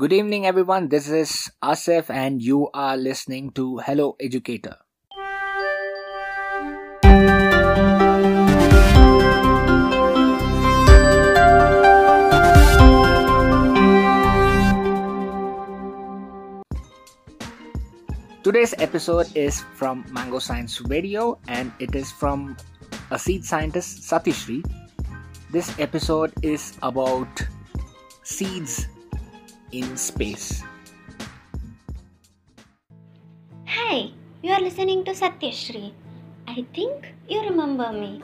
Good evening, everyone. This is Asif, and you are listening to Hello Educator. Today's episode is from Mango Science Radio and it is from a seed scientist Satishri. This episode is about seeds in space. Hi, you are listening to Satyashri. I think you remember me.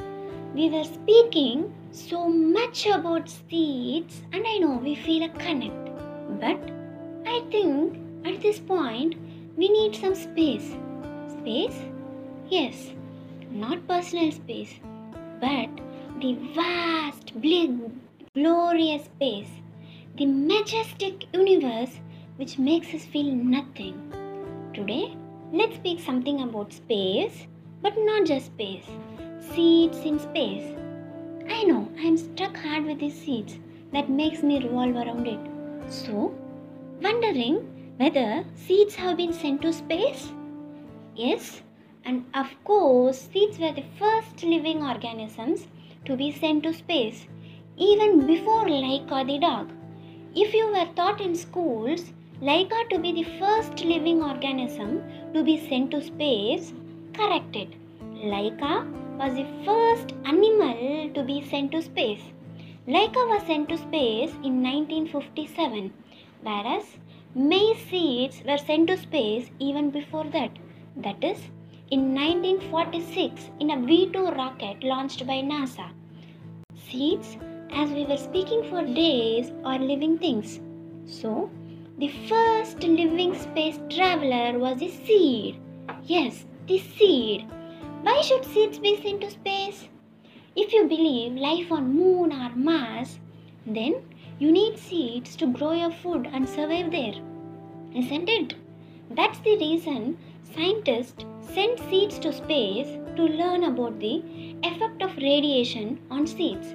We were speaking so much about seeds, and I know we feel a connect. But I think at this point we need some space. Space? Yes, not personal space, but the vast, big, glorious space, the majestic universe which makes us feel nothing. Today, let's speak something about space, but not just space. Seeds in space. I know I'm stuck hard with these seeds that makes me revolve around it. So, wondering whether seeds have been sent to space? Yes, and of course, seeds were the first living organisms to be sent to space, even before Laika the dog. If you were taught in schools Laika to be the first living organism to be sent to space, corrected. Laika was the first animal to be sent to space. Laika was sent to space in 1957, whereas maize seeds were sent to space even before that. That is, in 1946 in a V 2 rocket launched by NASA. Seeds, as we were speaking for days, are living things. So, the first living space traveler was a seed. Yes, the seed. Why should seeds be sent to space? If you believe life on moon or Mars, then you need seeds to grow your food and survive there. Isn't it? That's the reason scientists send seeds to space to learn about the effect of radiation on seeds.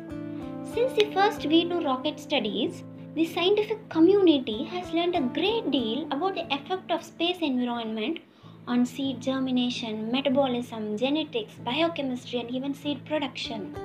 Since the first V2 rocket studies, the scientific community has learned a great deal about the effect of space environment on seed germination, metabolism, genetics, biochemistry, and even seed production.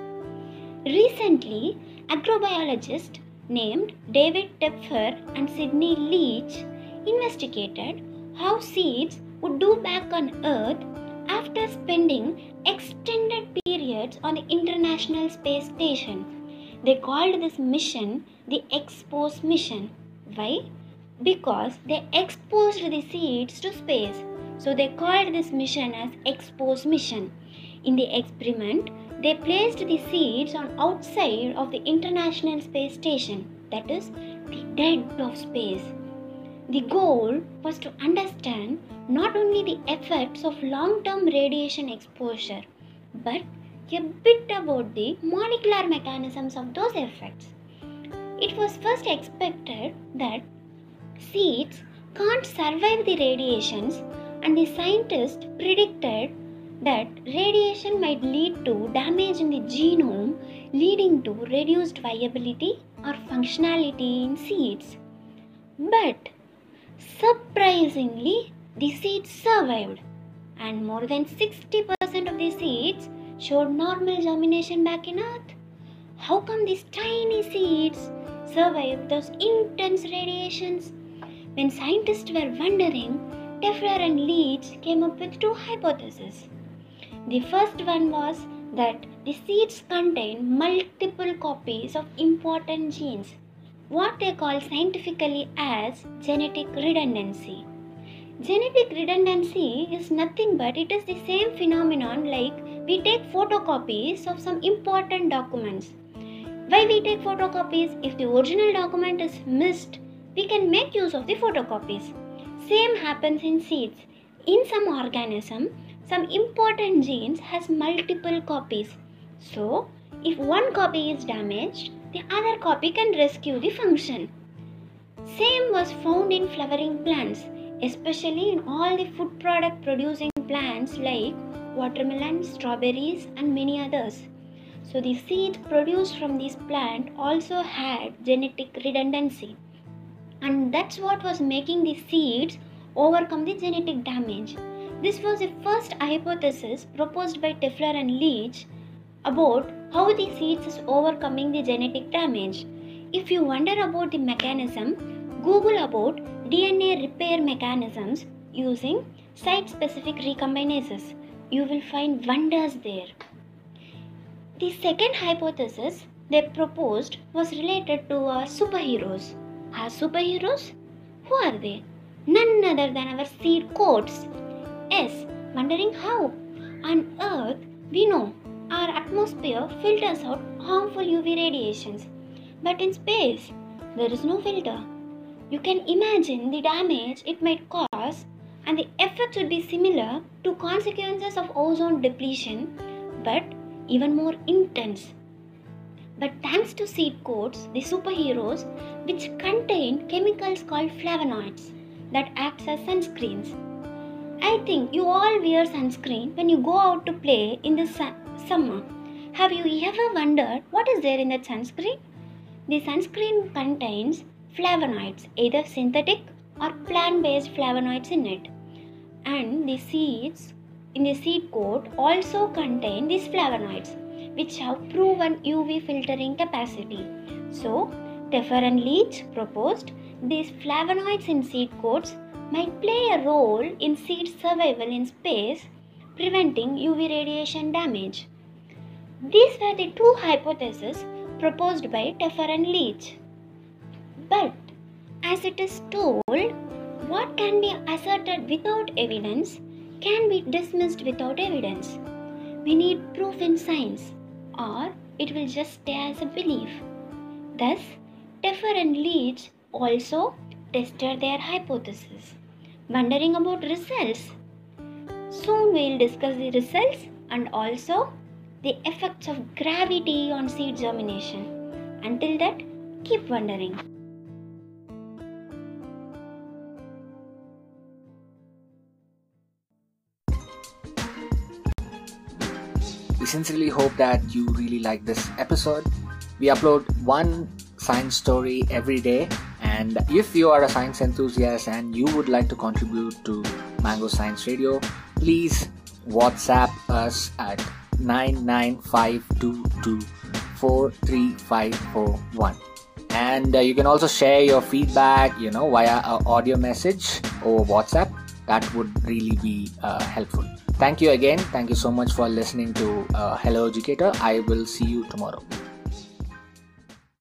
Recently, agrobiologists named David Tepfer and Sidney Leach investigated how seeds would do back on Earth after spending extended periods on the International Space Station. They called this mission the Expose mission. Why? Because they exposed the seeds to space. So they called this mission as Expose mission. In the experiment, they placed the seeds on outside of the International Space Station, that is, the dead of space. The goal was to understand not only the effects of long term radiation exposure, but a bit about the molecular mechanisms of those effects. It was first expected that seeds can't survive the radiations, and the scientists predicted that radiation might lead to damage in the genome, leading to reduced viability or functionality in seeds. But surprisingly, the seeds survived, and more than 60% of the seeds showed normal germination back in Earth. How come these tiny seeds survived those intense radiations? When scientists were wondering, Tepfer and Leach came up with two hypotheses. The first one was that the seeds contain multiple copies of important genes, what they call scientifically as genetic redundancy. Genetic redundancy is nothing but it is the same phenomenon like we take photocopies of some important documents. Why we take photocopies? If the original document is missed, we can make use of the photocopies. Same happens in seeds. In some organism, some important genes has multiple copies. So, if one copy is damaged, the other copy can rescue the function. Same was found in flowering plants, especially in all the food product producing plants like watermelon, strawberries, and many others. So the seed produced from this plant also had genetic redundancy. and that's what was making the seeds overcome the genetic damage. This was the first hypothesis proposed by Tepfer and Leach about how the seeds is overcoming the genetic damage. If you wonder about the mechanism, Google about DNA repair mechanisms using site specific recombinases. You will find wonders there. The second hypothesis they proposed was related to our superheroes. Our superheroes? Who are they? None other than our seed coats. Yes, wondering how? On Earth, we know our atmosphere filters out harmful UV radiations. But in space, there is no filter. You can imagine the damage it might cause, and the effects would be similar to consequences of ozone depletion, but even more intense. But thanks to seed coats, the superheroes, which contain chemicals called flavonoids that acts as sunscreens. I think you all wear sunscreen when you go out to play in the su- summer. Have you ever wondered what is there in that sunscreen? The sunscreen contains flavonoids, either synthetic or plant based flavonoids in it. And the seeds in the seed coat also contain these flavonoids, which have proven UV filtering capacity. So, Tepfer and Leach proposed these flavonoids in seed coats might play a role in seed survival in space, preventing UV radiation damage. These were the two hypotheses proposed by Tepfer and Leach. But as it is told, what can be asserted without evidence can be dismissed without evidence. We need proof in science, or it will just stay as a belief. Thus, Tepfer and also tested their hypothesis, wondering about results. Soon we'll discuss the results and also the effects of gravity on seed germination. Until that, keep wondering. We sincerely hope that you really like this episode. We upload one science story every day, and if you are a science enthusiast and you would like to contribute to Mango Science Radio, please WhatsApp us at 99522435541 and uh, you can also share your feedback you know via audio message or whatsapp. That would really be uh, helpful thank you again. Thank you so much for listening to uh, hello educator. I will see you tomorrow